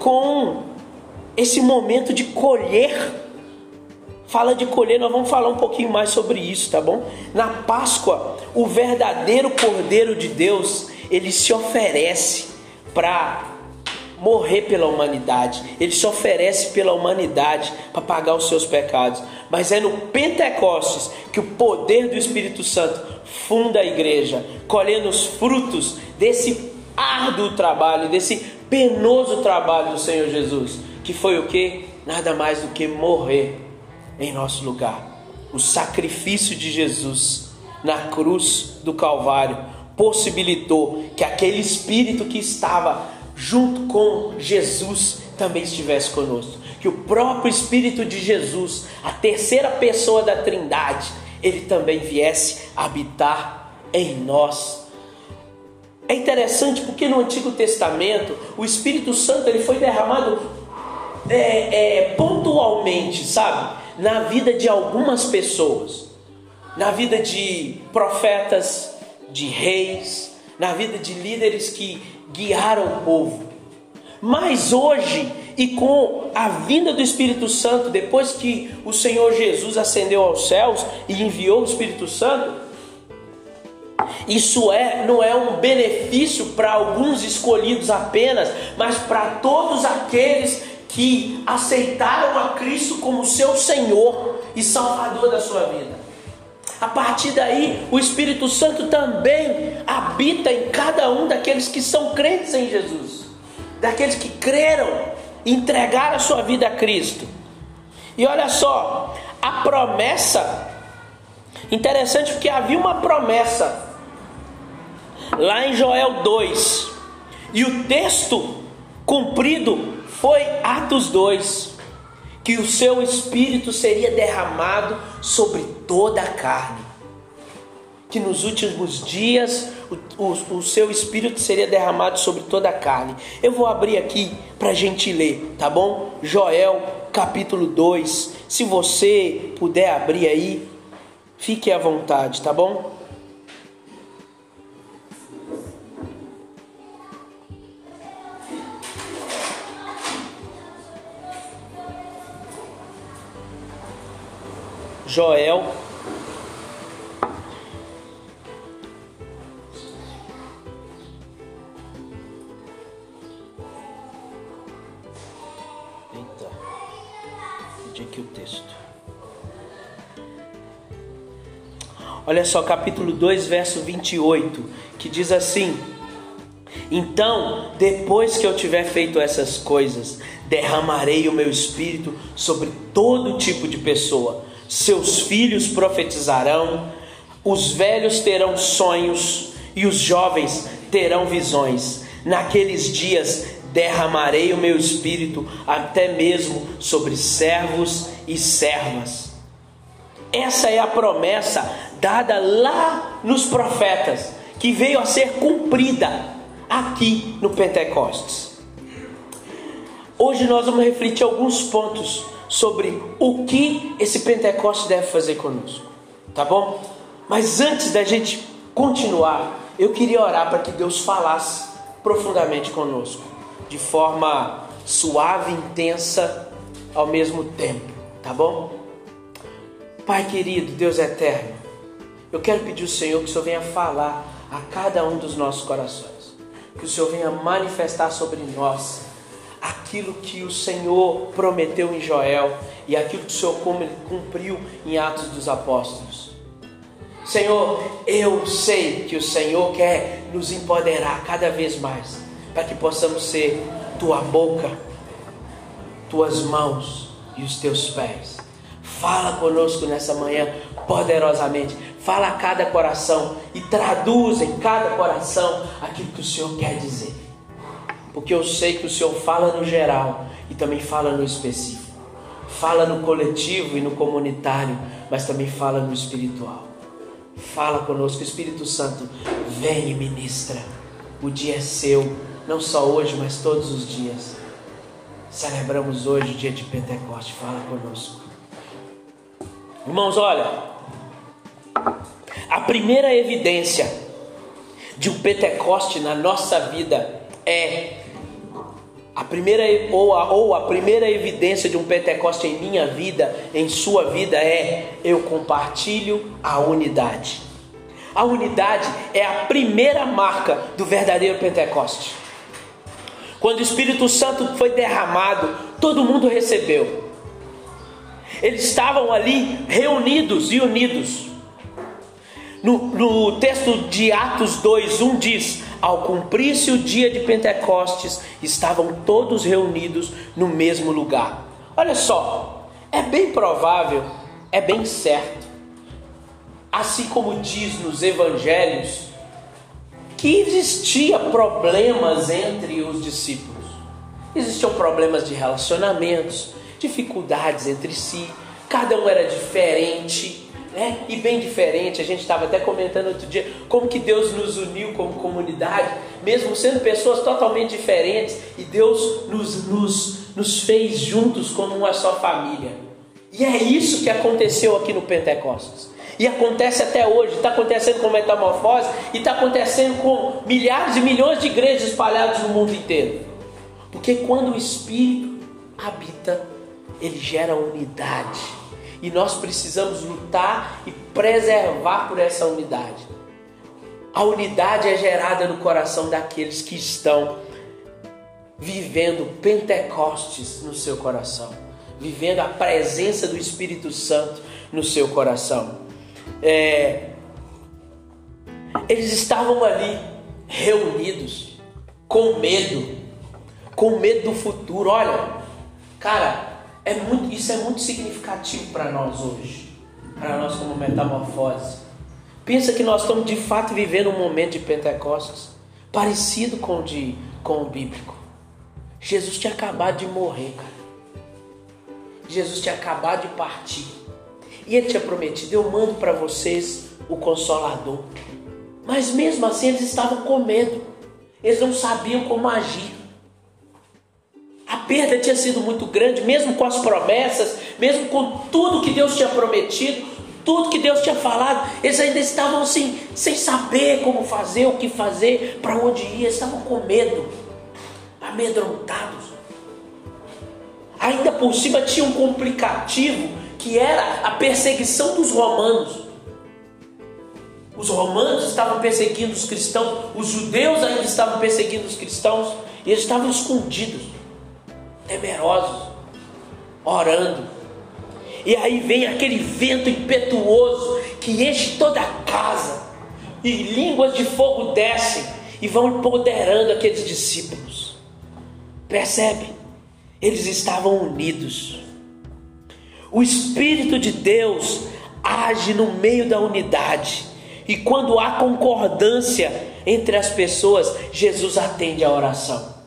com esse momento de colher. Fala de colher, nós vamos falar um pouquinho mais sobre isso, tá bom? Na Páscoa, o verdadeiro Cordeiro de Deus, ele se oferece para morrer pela humanidade. Ele se oferece pela humanidade para pagar os seus pecados. Mas é no Pentecostes que o poder do Espírito Santo funda a igreja, colhendo os frutos desse árduo trabalho, desse penoso trabalho do Senhor Jesus, que foi o que? Nada mais do que morrer em nosso lugar. O sacrifício de Jesus na cruz do Calvário possibilitou que aquele espírito que estava junto com Jesus também estivesse conosco. Que o próprio Espírito de Jesus, a terceira pessoa da Trindade, ele também viesse habitar em nós. É interessante porque no Antigo Testamento o Espírito Santo ele foi derramado é, é, pontualmente, sabe, na vida de algumas pessoas, na vida de profetas, de reis, na vida de líderes que guiaram o povo. Mas hoje, e com a vinda do Espírito Santo, depois que o Senhor Jesus ascendeu aos céus e enviou o Espírito Santo, isso é, não é um benefício para alguns escolhidos apenas, mas para todos aqueles que aceitaram a Cristo como seu Senhor e Salvador da sua vida. A partir daí, o Espírito Santo também habita em cada um daqueles que são crentes em Jesus, daqueles que creram, entregaram a sua vida a Cristo. E olha só, a promessa, interessante porque havia uma promessa lá em Joel 2, e o texto cumprido foi Atos 2 que o seu espírito seria derramado sobre toda a carne. Que nos últimos dias o, o, o seu espírito seria derramado sobre toda a carne. Eu vou abrir aqui para a gente ler, tá bom? Joel capítulo 2. Se você puder abrir aí, fique à vontade, tá bom? Joel. Eita, onde aqui o texto? Olha só, capítulo 2, verso 28, que diz assim: Então, depois que eu tiver feito essas coisas, derramarei o meu espírito sobre todo tipo de pessoa seus filhos profetizarão, os velhos terão sonhos e os jovens terão visões. Naqueles dias derramarei o meu espírito até mesmo sobre servos e servas. Essa é a promessa dada lá nos profetas, que veio a ser cumprida aqui no Pentecostes. Hoje nós vamos refletir alguns pontos sobre o que esse Pentecoste deve fazer conosco, tá bom? Mas antes da gente continuar, eu queria orar para que Deus falasse profundamente conosco, de forma suave, intensa, ao mesmo tempo, tá bom? Pai querido, Deus eterno, eu quero pedir ao Senhor que o Senhor venha falar a cada um dos nossos corações, que o Senhor venha manifestar sobre nós aquilo que o Senhor prometeu em Joel e aquilo que o Senhor cumpriu em Atos dos Apóstolos. Senhor, eu sei que o Senhor quer nos empoderar cada vez mais para que possamos ser tua boca, tuas mãos e os teus pés. Fala conosco nessa manhã poderosamente. Fala a cada coração e traduz em cada coração aquilo que o Senhor quer dizer porque eu sei que o Senhor fala no geral e também fala no específico. Fala no coletivo e no comunitário, mas também fala no espiritual. Fala conosco, Espírito Santo, vem e ministra. O dia é seu, não só hoje, mas todos os dias. Celebramos hoje o dia de Pentecoste. Fala conosco. Irmãos, olha, a primeira evidência de um Pentecoste na nossa vida é A primeira ou a, ou a primeira evidência de um Pentecoste em minha vida, em sua vida é eu compartilho a unidade. A unidade é a primeira marca do verdadeiro Pentecoste. Quando o Espírito Santo foi derramado, todo mundo recebeu. Eles estavam ali reunidos e unidos. No, no texto de Atos 2:1 diz: Ao cumprir-se o dia de Pentecostes, estavam todos reunidos no mesmo lugar. Olha só, é bem provável, é bem certo, assim como diz nos evangelhos, que existia problemas entre os discípulos. Existiam problemas de relacionamentos, dificuldades entre si, cada um era diferente, né? E bem diferente. A gente estava até comentando outro dia como que Deus nos uniu como comunidade, mesmo sendo pessoas totalmente diferentes, e Deus nos, nos, nos fez juntos como uma só família. E é isso que aconteceu aqui no Pentecostes. E acontece até hoje, está acontecendo com metamorfose e está acontecendo com milhares e milhões de igrejas espalhadas no mundo inteiro. Porque quando o Espírito habita, ele gera unidade. E nós precisamos lutar e preservar por essa unidade. A unidade é gerada no coração daqueles que estão vivendo Pentecostes no seu coração, vivendo a presença do Espírito Santo no seu coração. É, eles estavam ali reunidos, com medo, com medo do futuro. Olha, cara, é muito, isso é muito significativo para nós hoje, para nós como metamorfose. Pensa que nós estamos de fato vivendo um momento de Pentecostes parecido com o, de, com o bíblico. Jesus tinha acabado de morrer, cara. Jesus tinha acabado de partir. E ele tinha prometido: Eu mando para vocês o Consolador. Mas mesmo assim eles estavam com medo. Eles não sabiam como agir. A perda tinha sido muito grande, mesmo com as promessas, mesmo com tudo que Deus tinha prometido, tudo que Deus tinha falado, eles ainda estavam assim, sem saber como fazer, o que fazer, para onde ir, estavam com medo, amedrontados. Ainda por cima tinha um complicativo que era a perseguição dos romanos. Os romanos estavam perseguindo os cristãos, os judeus ainda estavam perseguindo os cristãos, e eles estavam escondidos temerosos, orando. E aí vem aquele vento impetuoso que enche toda a casa, e línguas de fogo descem e vão empoderando aqueles discípulos. Percebe? Eles estavam unidos. O Espírito de Deus age no meio da unidade. E quando há concordância entre as pessoas, Jesus atende a oração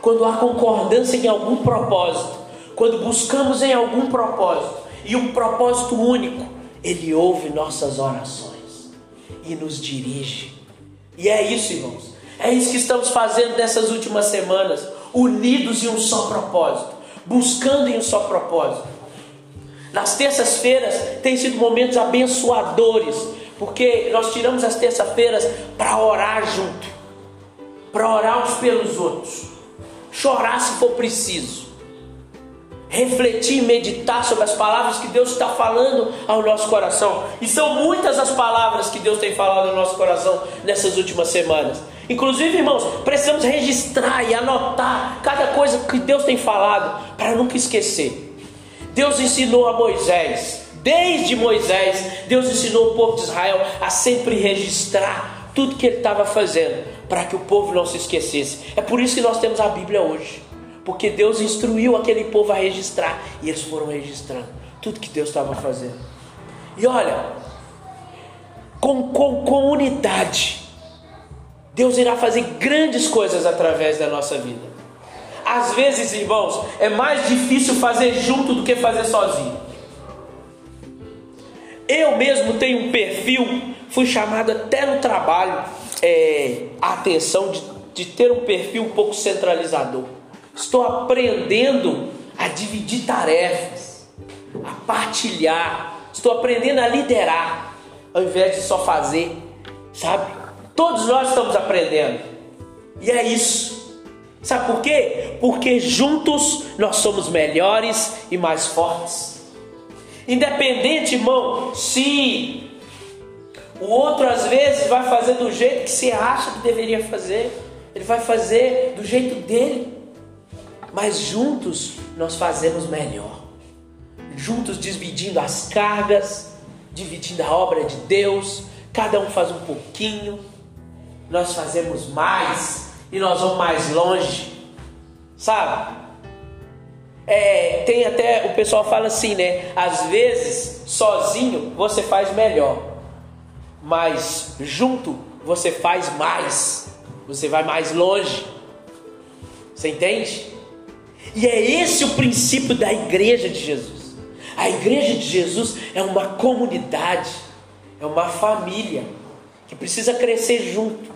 quando há concordância em algum propósito, quando buscamos em algum propósito e um propósito único, Ele ouve nossas orações e nos dirige. E é isso, irmãos. É isso que estamos fazendo nessas últimas semanas, unidos em um só propósito, buscando em um só propósito. Nas terças-feiras tem sido momentos abençoadores, porque nós tiramos as terças-feiras para orar junto, para orar uns pelos outros chorar se for preciso, refletir meditar sobre as palavras que Deus está falando ao nosso coração. E são muitas as palavras que Deus tem falado ao nosso coração nessas últimas semanas. Inclusive, irmãos, precisamos registrar e anotar cada coisa que Deus tem falado para nunca esquecer. Deus ensinou a Moisés, desde Moisés, Deus ensinou o povo de Israel a sempre registrar tudo que ele estava fazendo para que o povo não se esquecesse. É por isso que nós temos a Bíblia hoje. Porque Deus instruiu aquele povo a registrar. E eles foram registrando tudo que Deus estava fazendo. E olha, com, com, com unidade, Deus irá fazer grandes coisas através da nossa vida. Às vezes, irmãos, é mais difícil fazer junto do que fazer sozinho. Eu mesmo tenho um perfil, fui chamado até no trabalho é, a atenção de, de ter um perfil um pouco centralizador. Estou aprendendo a dividir tarefas, a partilhar. Estou aprendendo a liderar, ao invés de só fazer, sabe? Todos nós estamos aprendendo. E é isso. Sabe por quê? Porque juntos nós somos melhores e mais fortes. Independente, irmão, se o outro às vezes vai fazer do jeito que você acha que deveria fazer, ele vai fazer do jeito dele. Mas juntos nós fazemos melhor. Juntos dividindo as cargas, dividindo a obra de Deus, cada um faz um pouquinho, nós fazemos mais e nós vamos mais longe, sabe? É, tem até o pessoal fala assim, né? Às vezes sozinho você faz melhor, mas junto você faz mais, você vai mais longe. Você entende? E é esse o princípio da igreja de Jesus. A igreja de Jesus é uma comunidade, é uma família que precisa crescer junto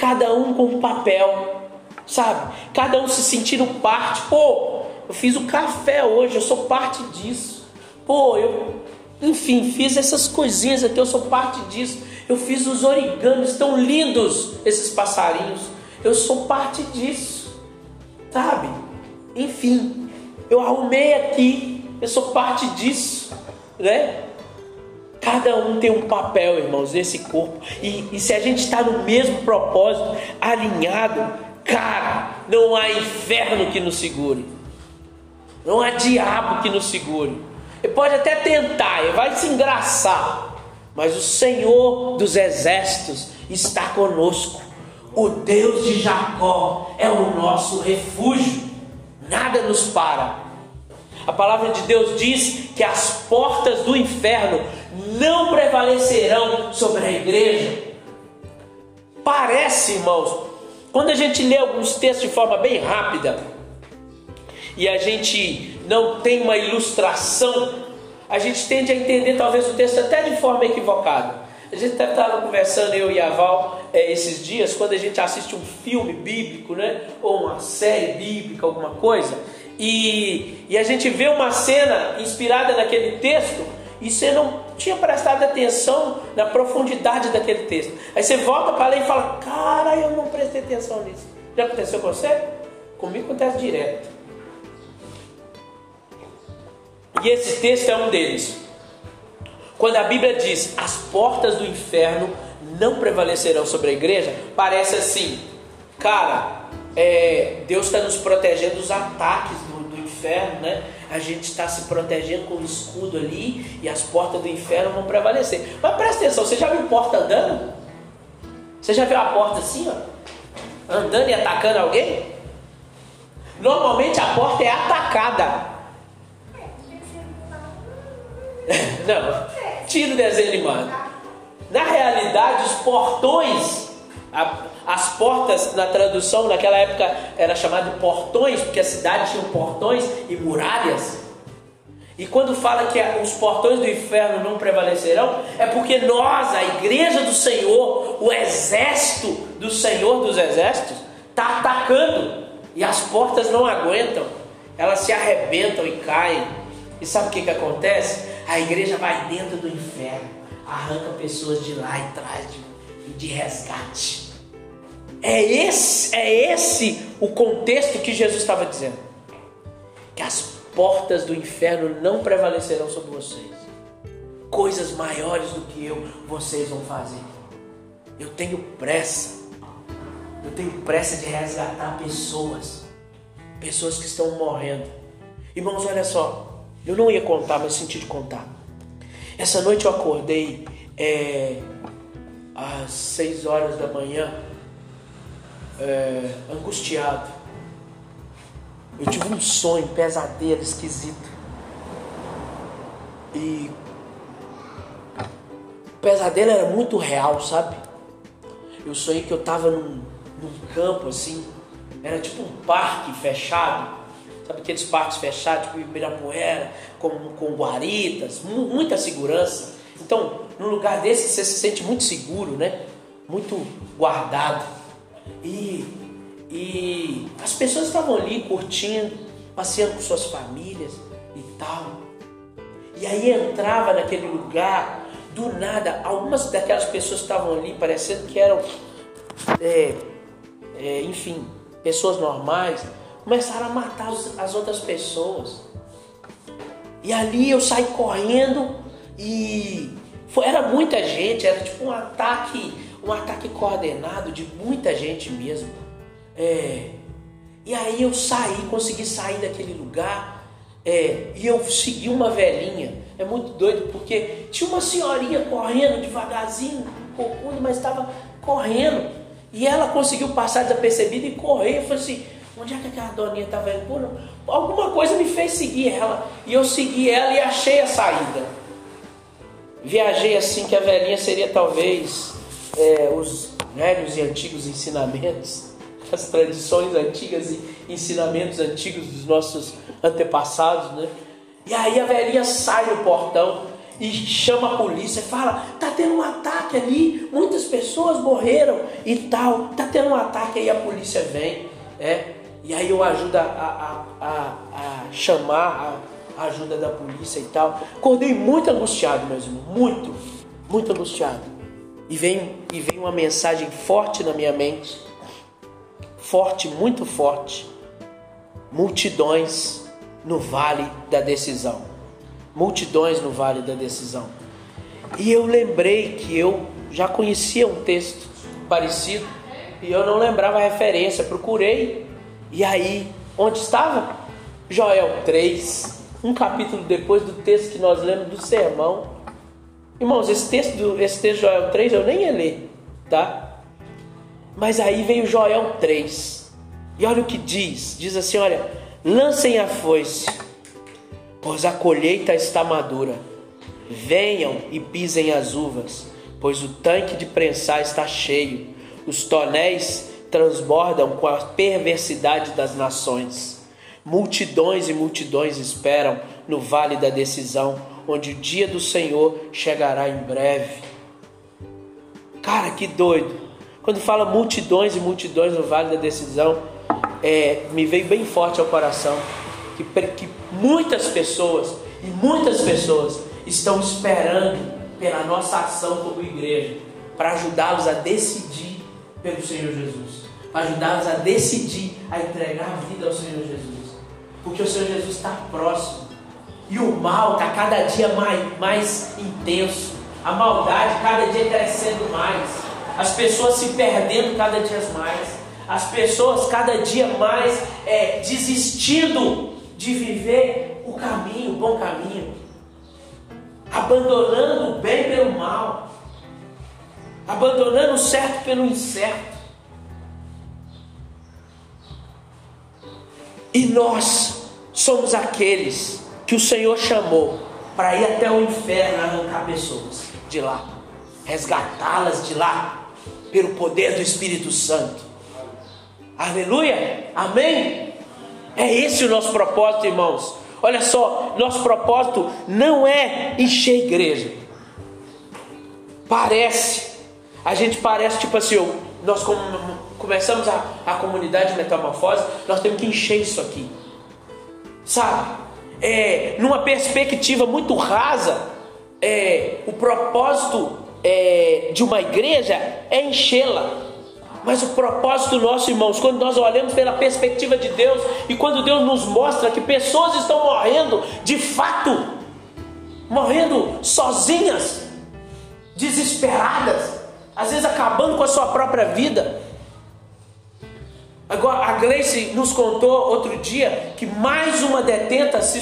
cada um com um papel, sabe? Cada um se sentindo parte. Pô, eu fiz o café hoje, eu sou parte disso. Pô, eu, enfim, fiz essas coisinhas aqui, eu sou parte disso. Eu fiz os origamis tão lindos, esses passarinhos. Eu sou parte disso, sabe? Enfim, eu arrumei aqui, eu sou parte disso, né? Cada um tem um papel, irmãos, nesse corpo. E, e se a gente está no mesmo propósito, alinhado, cara, não há inferno que nos segure. Não há diabo que nos segure. Ele pode até tentar, ele vai se engraçar. Mas o Senhor dos exércitos está conosco. O Deus de Jacó é o nosso refúgio. Nada nos para. A palavra de Deus diz que as portas do inferno não prevalecerão sobre a igreja. Parece, irmãos, quando a gente lê alguns textos de forma bem rápida e a gente não tem uma ilustração, a gente tende a entender talvez o texto até de forma equivocada. A gente até estava conversando, eu e a Val, é, esses dias, quando a gente assiste um filme bíblico, né? Ou uma série bíblica, alguma coisa, e, e a gente vê uma cena inspirada naquele texto, e você não tinha prestado atenção na profundidade daquele texto. Aí você volta para ler e fala: Cara, eu não prestei atenção nisso. Já aconteceu com você? Comigo acontece direto. E esse texto é um deles. Quando a Bíblia diz: As portas do inferno não prevalecerão sobre a igreja, parece assim, cara, é, Deus está nos protegendo dos ataques do, do inferno, né? a gente está se protegendo com o escudo ali e as portas do inferno vão prevalecer. Mas presta atenção, você já viu porta andando? Você já viu a porta assim, ó? Andando e atacando alguém? Normalmente a porta é atacada. Não, tira o desenho animado. Na realidade, os portões, as portas, na tradução, naquela época era chamado portões, porque a cidade tinha portões e muralhas. E quando fala que os portões do inferno não prevalecerão, é porque nós, a igreja do Senhor, o exército do Senhor dos exércitos, está atacando. E as portas não aguentam, elas se arrebentam e caem. E sabe o que, que acontece? A igreja vai dentro do inferno, arranca pessoas de lá e traz de, de resgate. É esse, é esse o contexto que Jesus estava dizendo. Que as portas do inferno não prevalecerão sobre vocês. Coisas maiores do que eu vocês vão fazer. Eu tenho pressa. Eu tenho pressa de resgatar pessoas. Pessoas que estão morrendo. Irmãos, olha só. Eu não ia contar, mas senti de contar. Essa noite eu acordei é, às seis horas da manhã é, angustiado. Eu tive um sonho, pesadelo esquisito. E o pesadelo era muito real, sabe? Eu sonhei que eu estava num, num campo assim, era tipo um parque fechado. Sabe aqueles parques fechados, tipo Ibirapuera, com, com guaritas, muita segurança. Então, num lugar desse você se sente muito seguro, né? Muito guardado. E, e as pessoas estavam ali curtindo, passeando com suas famílias e tal. E aí entrava naquele lugar, do nada, algumas daquelas pessoas estavam ali parecendo que eram, é, é, enfim, pessoas normais, começaram a matar as outras pessoas. E ali eu saí correndo e foi, era muita gente, era tipo um ataque, um ataque coordenado de muita gente mesmo. É, e aí eu saí, consegui sair daquele lugar é, e eu segui uma velhinha. É muito doido porque tinha uma senhorinha correndo devagarzinho, corcunda, mas estava correndo. E ela conseguiu passar desapercebida e correr. Eu falei assim: onde é que aquela doninha estava indo? Alguma coisa me fez seguir ela. E eu segui ela e achei a saída. Viajei assim que a velhinha seria talvez é, os velhos e antigos ensinamentos, as tradições antigas e ensinamentos antigos dos nossos antepassados, né? E aí a velhinha sai do portão e chama a polícia, fala: tá tendo um ataque ali, muitas pessoas morreram e tal, tá tendo um ataque aí a polícia vem, é. E aí eu ajudo a, a, a, a chamar a, ajuda da polícia e tal. Acordei muito angustiado, meus irmãos, muito, muito angustiado. E vem, e vem uma mensagem forte na minha mente, forte, muito forte. Multidões no vale da decisão multidões no vale da decisão. E eu lembrei que eu já conhecia um texto parecido e eu não lembrava a referência, procurei. E aí, onde estava? Joel 3, um capítulo depois do texto que nós lemos do sermão. Irmãos, esse texto, do, esse texto de Joel 3 eu nem ia ler, tá? Mas aí veio Joel 3. E olha o que diz: diz assim: olha, lancem a foice pois a colheita está madura. Venham e pisem as uvas, pois o tanque de prensar está cheio. Os tonéis transbordam com a perversidade das nações. Multidões e multidões esperam no vale da decisão, onde o dia do Senhor chegará em breve. Cara, que doido! Quando fala multidões e multidões no vale da decisão, é, me veio bem forte ao coração que, que muitas pessoas e muitas pessoas estão esperando pela nossa ação como igreja para ajudá-los a decidir pelo Senhor Jesus, para ajudá-los a decidir a entregar a vida ao Senhor Jesus, porque o Senhor Jesus está próximo. E o mal está cada dia mais, mais intenso, a maldade cada dia crescendo mais, as pessoas se perdendo cada dia mais, as pessoas cada dia mais é, desistindo de viver o caminho, o bom caminho, abandonando o bem pelo mal, abandonando o certo pelo incerto. E nós somos aqueles que o Senhor chamou para ir até o inferno arrancar pessoas de lá, resgatá-las de lá, pelo poder do Espírito Santo. Aleluia, amém. É esse o nosso propósito, irmãos. Olha só, nosso propósito não é encher a igreja. Parece, a gente parece tipo assim, nós começamos a, a comunidade de metamorfose, nós temos que encher isso aqui, sabe? É, numa perspectiva muito rasa, é, o propósito é, de uma igreja é enchê-la. Mas o propósito nosso, irmãos, quando nós olhamos pela perspectiva de Deus e quando Deus nos mostra que pessoas estão morrendo de fato, morrendo sozinhas, desesperadas, às vezes acabando com a sua própria vida. Agora, a Gleice nos contou outro dia que mais uma detenta se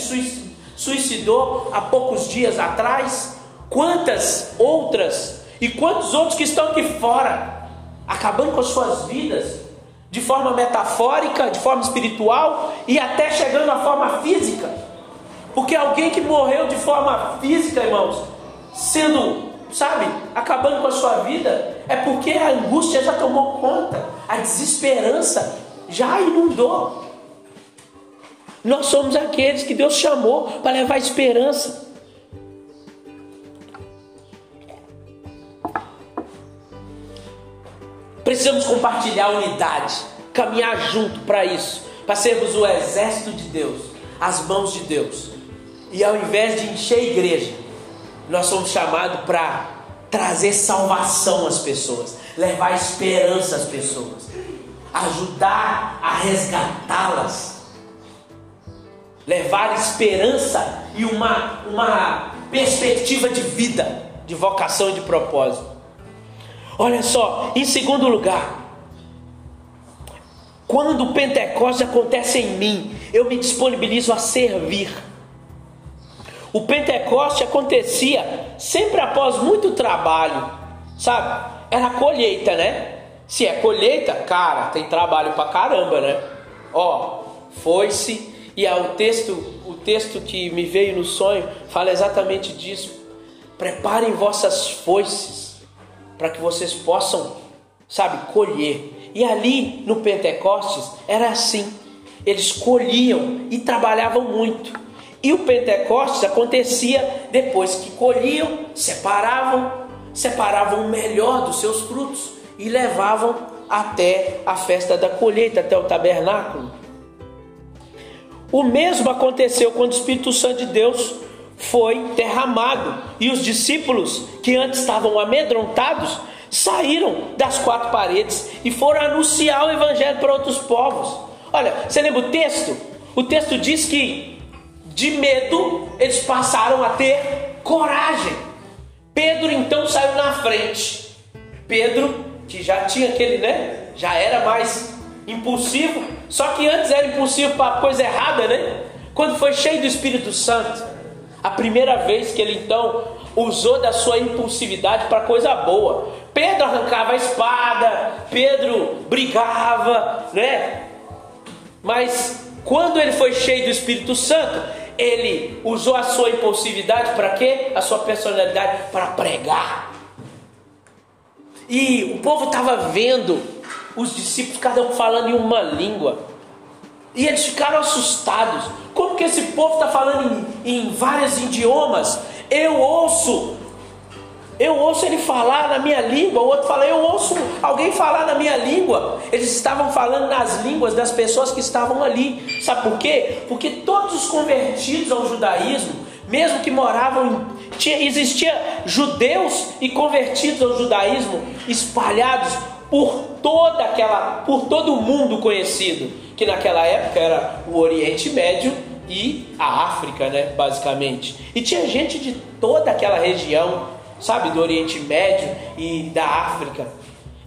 suicidou há poucos dias atrás. Quantas outras e quantos outros que estão aqui fora acabando com as suas vidas de forma metafórica, de forma espiritual e até chegando à forma física. Porque alguém que morreu de forma física, irmãos, sendo, sabe, acabando com a sua vida, é porque a angústia já tomou conta, a desesperança já inundou. Nós somos aqueles que Deus chamou para levar esperança. Precisamos compartilhar unidade, caminhar junto para isso, para sermos o exército de Deus, as mãos de Deus. E ao invés de encher a igreja, nós somos chamados para trazer salvação às pessoas, levar esperança às pessoas. ajudar a resgatá-las, levar esperança e uma, uma perspectiva de vida, de vocação e de propósito. Olha só, em segundo lugar, quando o Pentecostes acontece em mim, eu me disponibilizo a servir. O Pentecoste acontecia sempre após muito trabalho, sabe? Era colheita, né? Se é colheita, cara, tem trabalho pra caramba, né? Ó, foi-se e o texto, o texto que me veio no sonho fala exatamente disso. Preparem vossas foices para que vocês possam, sabe, colher. E ali no Pentecostes era assim. Eles colhiam e trabalhavam muito. E o Pentecostes acontecia depois que colhiam, separavam, separavam o melhor dos seus frutos e levavam até a festa da colheita, até o tabernáculo. O mesmo aconteceu quando o Espírito Santo de Deus foi derramado e os discípulos que antes estavam amedrontados saíram das quatro paredes e foram anunciar o evangelho para outros povos. Olha, você lembra o texto? O texto diz que de medo eles passaram a ter coragem. Pedro então saiu na frente. Pedro que já tinha aquele, né? Já era mais impulsivo, só que antes era impulsivo para coisa errada, né? Quando foi cheio do Espírito Santo, a primeira vez que ele então usou da sua impulsividade para coisa boa. Pedro arrancava a espada, Pedro brigava, né? Mas quando ele foi cheio do Espírito Santo, ele usou a sua impulsividade para quê? A sua personalidade para pregar. E o povo estava vendo os discípulos, cada um falando em uma língua. E eles ficaram assustados. Como que esse povo está falando em, em vários idiomas? Eu ouço, eu ouço ele falar na minha língua. O outro fala, eu ouço alguém falar na minha língua. Eles estavam falando nas línguas das pessoas que estavam ali. Sabe por quê? Porque todos os convertidos ao judaísmo, mesmo que moravam tinha, existia judeus e convertidos ao judaísmo espalhados por toda aquela, por todo o mundo conhecido, que naquela época era o Oriente Médio e a África, né, basicamente. E tinha gente de toda aquela região, sabe, do Oriente Médio e da África.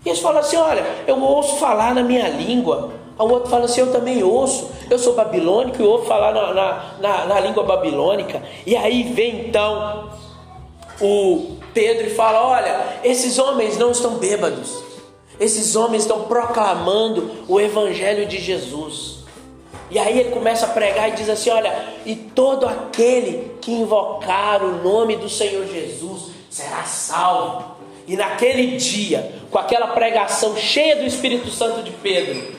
E eles falam assim: olha, eu ouço falar na minha língua. O outro fala assim: Eu também ouço, eu sou babilônico e ouço falar na, na, na, na língua babilônica. E aí vem então o Pedro e fala: Olha, esses homens não estão bêbados, esses homens estão proclamando o Evangelho de Jesus. E aí ele começa a pregar e diz assim: Olha, e todo aquele que invocar o nome do Senhor Jesus será salvo. E naquele dia, com aquela pregação cheia do Espírito Santo de Pedro,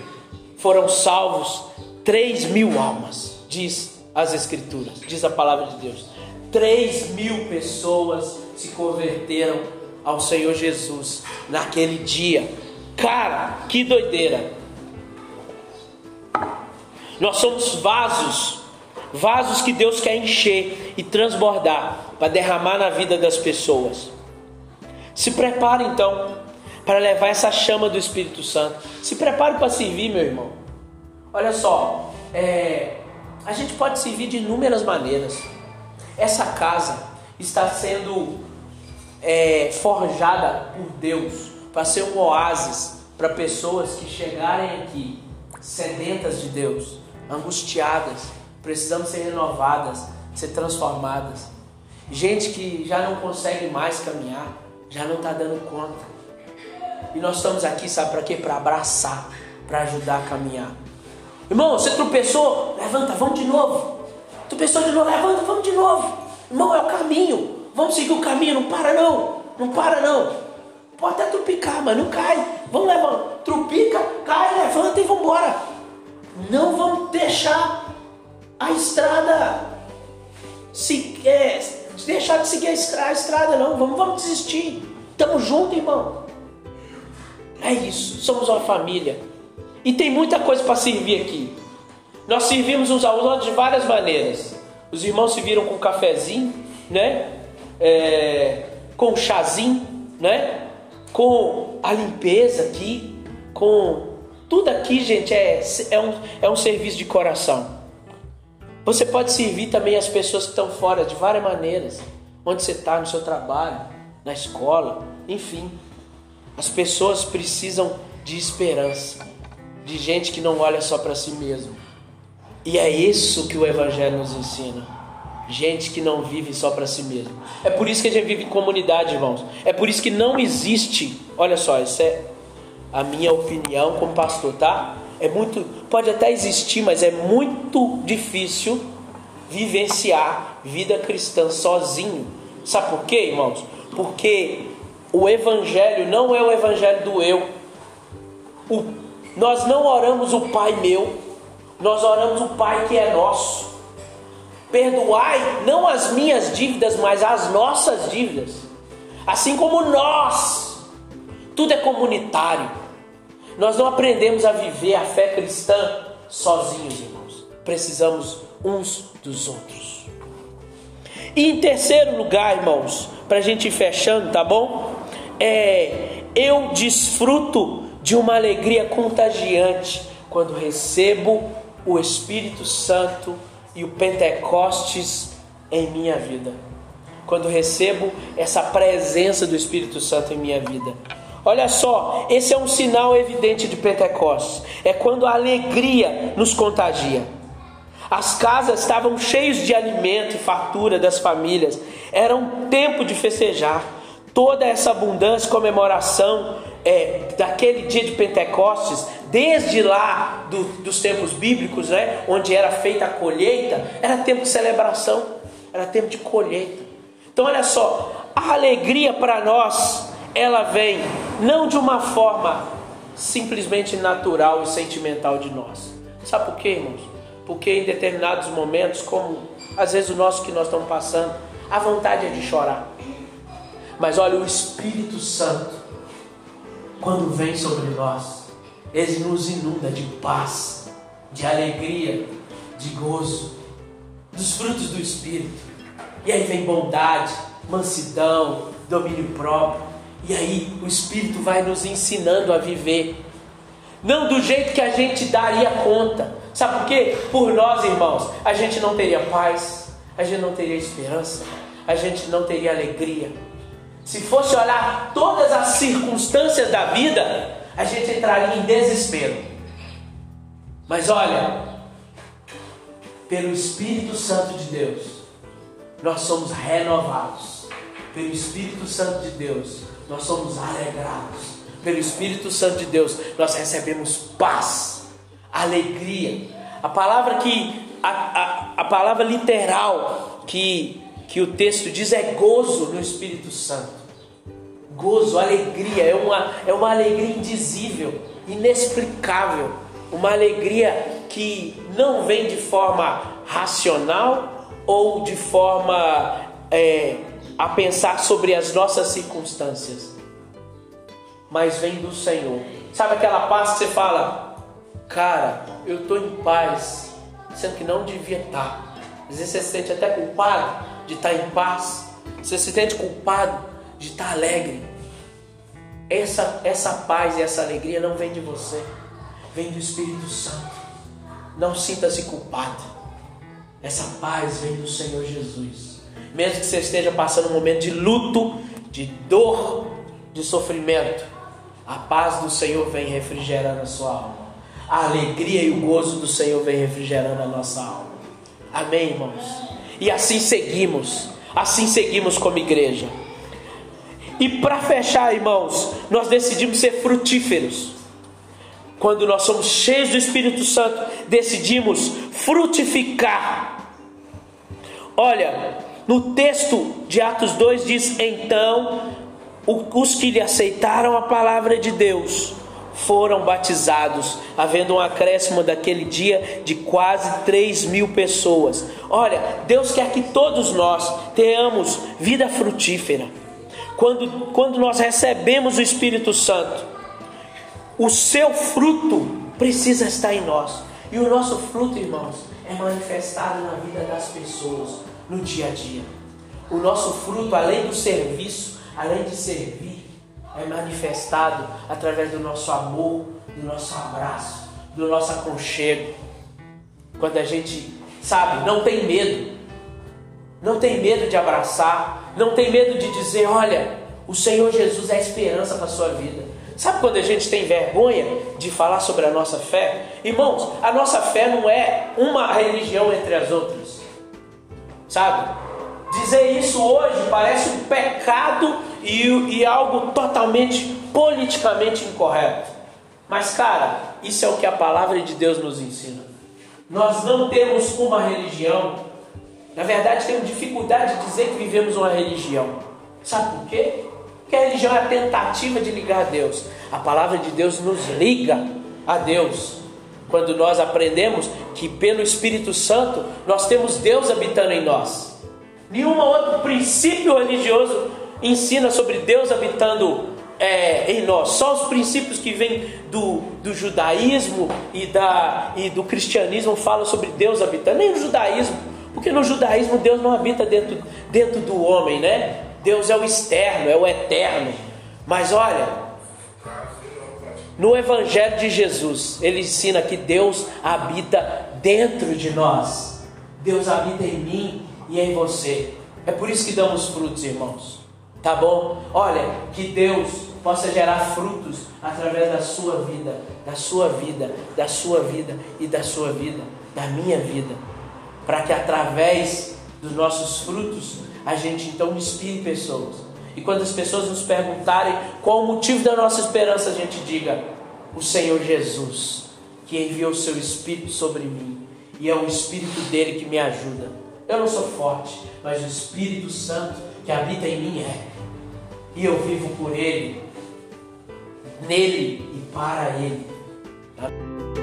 foram salvos três mil almas, diz as Escrituras, diz a palavra de Deus. 3 mil pessoas se converteram ao Senhor Jesus naquele dia. Cara, que doideira! Nós somos vasos, vasos que Deus quer encher e transbordar para derramar na vida das pessoas. Se prepare então para levar essa chama do Espírito Santo. Se prepare para servir, meu irmão. Olha só, é, a gente pode servir de inúmeras maneiras. Essa casa está sendo é, forjada por Deus para ser um oásis para pessoas que chegarem aqui sedentas de Deus, angustiadas, precisando ser renovadas, ser transformadas. Gente que já não consegue mais caminhar, já não está dando conta. E nós estamos aqui, sabe para quê? Para abraçar, para ajudar a caminhar. Irmão, você tropeçou, levanta, vamos de novo. Tu pensou de novo, levanta, vamos de novo. Irmão, é o caminho. Vamos seguir o caminho, não para não. Não para não. Pode até trupicar, mas não cai. Vamos levar. Trupica, cai, levanta e vamos embora. Não vamos deixar a estrada se, é, deixar de seguir a estrada, não. Vamos, vamos desistir. Tamo junto, irmão. É isso. Somos uma família. E tem muita coisa para servir aqui. Nós servimos uns aos outros de várias maneiras. Os irmãos se viram com cafezinho, né? É, com chazinho, né? Com a limpeza aqui, com Tudo aqui, gente, é, é, um, é um serviço de coração. Você pode servir também as pessoas que estão fora de várias maneiras. Onde você está, no seu trabalho, na escola, enfim. As pessoas precisam de esperança, de gente que não olha só para si mesmo. E é isso que o Evangelho nos ensina. Gente que não vive só para si mesmo. É por isso que a gente vive em comunidade, irmãos. É por isso que não existe. Olha só, isso é a minha opinião como pastor, tá? É muito, pode até existir, mas é muito difícil vivenciar vida cristã sozinho. Sabe por quê, irmãos? Porque o evangelho não é o evangelho do eu. O, nós não oramos o Pai meu, nós oramos o Pai que é nosso. Perdoai não as minhas dívidas, mas as nossas dívidas. Assim como nós. Tudo é comunitário. Nós não aprendemos a viver a fé cristã sozinhos, irmãos. Precisamos uns dos outros. E em terceiro lugar, irmãos, para a gente ir fechando, tá bom? É, eu desfruto de uma alegria contagiante quando recebo o Espírito Santo e o Pentecostes em minha vida. Quando recebo essa presença do Espírito Santo em minha vida. Olha só, esse é um sinal evidente de Pentecostes. É quando a alegria nos contagia. As casas estavam cheias de alimento e fartura das famílias. Era um tempo de festejar. Toda essa abundância, comemoração é, daquele dia de Pentecostes, desde lá do, dos tempos bíblicos, né, onde era feita a colheita, era tempo de celebração, era tempo de colheita. Então, olha só, a alegria para nós, ela vem não de uma forma simplesmente natural e sentimental de nós. Sabe por quê, irmãos? Porque em determinados momentos, como às vezes o nosso que nós estamos passando, a vontade é de chorar. Mas olha, o Espírito Santo, quando vem sobre nós, ele nos inunda de paz, de alegria, de gozo, dos frutos do Espírito. E aí vem bondade, mansidão, domínio próprio. E aí o Espírito vai nos ensinando a viver. Não do jeito que a gente daria conta. Sabe por quê? Por nós, irmãos, a gente não teria paz, a gente não teria esperança, a gente não teria alegria. Se fosse olhar todas as circunstâncias da vida, a gente entraria em desespero. Mas olha, pelo Espírito Santo de Deus, nós somos renovados. Pelo Espírito Santo de Deus, nós somos alegrados. Pelo Espírito Santo de Deus, nós recebemos paz, alegria. A palavra que a, a, a palavra literal que, que o texto diz é gozo no Espírito Santo. Gozo, alegria, é uma, é uma alegria indizível, inexplicável. Uma alegria que não vem de forma racional ou de forma é, a pensar sobre as nossas circunstâncias, mas vem do Senhor. Sabe aquela paz que você fala, cara, eu estou em paz, sendo que não devia estar. Às vezes você se sente até culpado de estar em paz, você se sente culpado de estar alegre. Essa, essa paz e essa alegria não vem de você, vem do Espírito Santo. Não sinta-se culpado. Essa paz vem do Senhor Jesus mesmo que você esteja passando um momento de luto, de dor, de sofrimento, a paz do Senhor vem refrigerando a sua alma. A alegria e o gozo do Senhor vem refrigerando a nossa alma. Amém, irmãos? E assim seguimos, assim seguimos como igreja. E para fechar, irmãos, nós decidimos ser frutíferos. Quando nós somos cheios do Espírito Santo, decidimos frutificar. Olha, no texto de Atos 2 diz: Então os que lhe aceitaram a palavra de Deus foram batizados, havendo um acréscimo daquele dia de quase 3 mil pessoas. Olha, Deus quer que todos nós tenhamos vida frutífera. Quando, quando nós recebemos o Espírito Santo, o seu fruto precisa estar em nós. E o nosso fruto, irmãos, é manifestado na vida das pessoas no dia a dia. O nosso fruto, além do serviço, além de servir, é manifestado através do nosso amor, do nosso abraço, do nosso aconchego. Quando a gente, sabe, não tem medo, não tem medo de abraçar, não tem medo de dizer: olha, o Senhor Jesus é a esperança para a sua vida. Sabe quando a gente tem vergonha de falar sobre a nossa fé? Irmãos, a nossa fé não é uma religião entre as outras. Sabe? Dizer isso hoje parece um pecado e, e algo totalmente politicamente incorreto. Mas, cara, isso é o que a palavra de Deus nos ensina. Nós não temos uma religião. Na verdade, temos dificuldade de dizer que vivemos uma religião. Sabe por quê? Porque a religião é a tentativa de ligar a Deus. A palavra de Deus nos liga a Deus. Quando nós aprendemos que pelo Espírito Santo nós temos Deus habitando em nós. Nenhum outro princípio religioso ensina sobre Deus habitando é, em nós. Só os princípios que vêm do, do judaísmo e, da, e do cristianismo falam sobre Deus habitando. Nem o judaísmo, porque no judaísmo Deus não habita dentro, dentro do homem, né? Deus é o externo, é o eterno. Mas olha, no Evangelho de Jesus, ele ensina que Deus habita dentro de nós. Deus habita em mim e em você. É por isso que damos frutos, irmãos. Tá bom? Olha, que Deus possa gerar frutos através da sua vida, da sua vida, da sua vida e da sua vida, da minha vida. Para que através dos nossos frutos a gente então inspire pessoas. E quando as pessoas nos perguntarem qual o motivo da nossa esperança, a gente diga: o Senhor Jesus, que enviou seu Espírito sobre mim, e é o Espírito dele que me ajuda. Eu não sou forte, mas o Espírito Santo que habita em mim é. E eu vivo por ele, nele e para ele. Tá?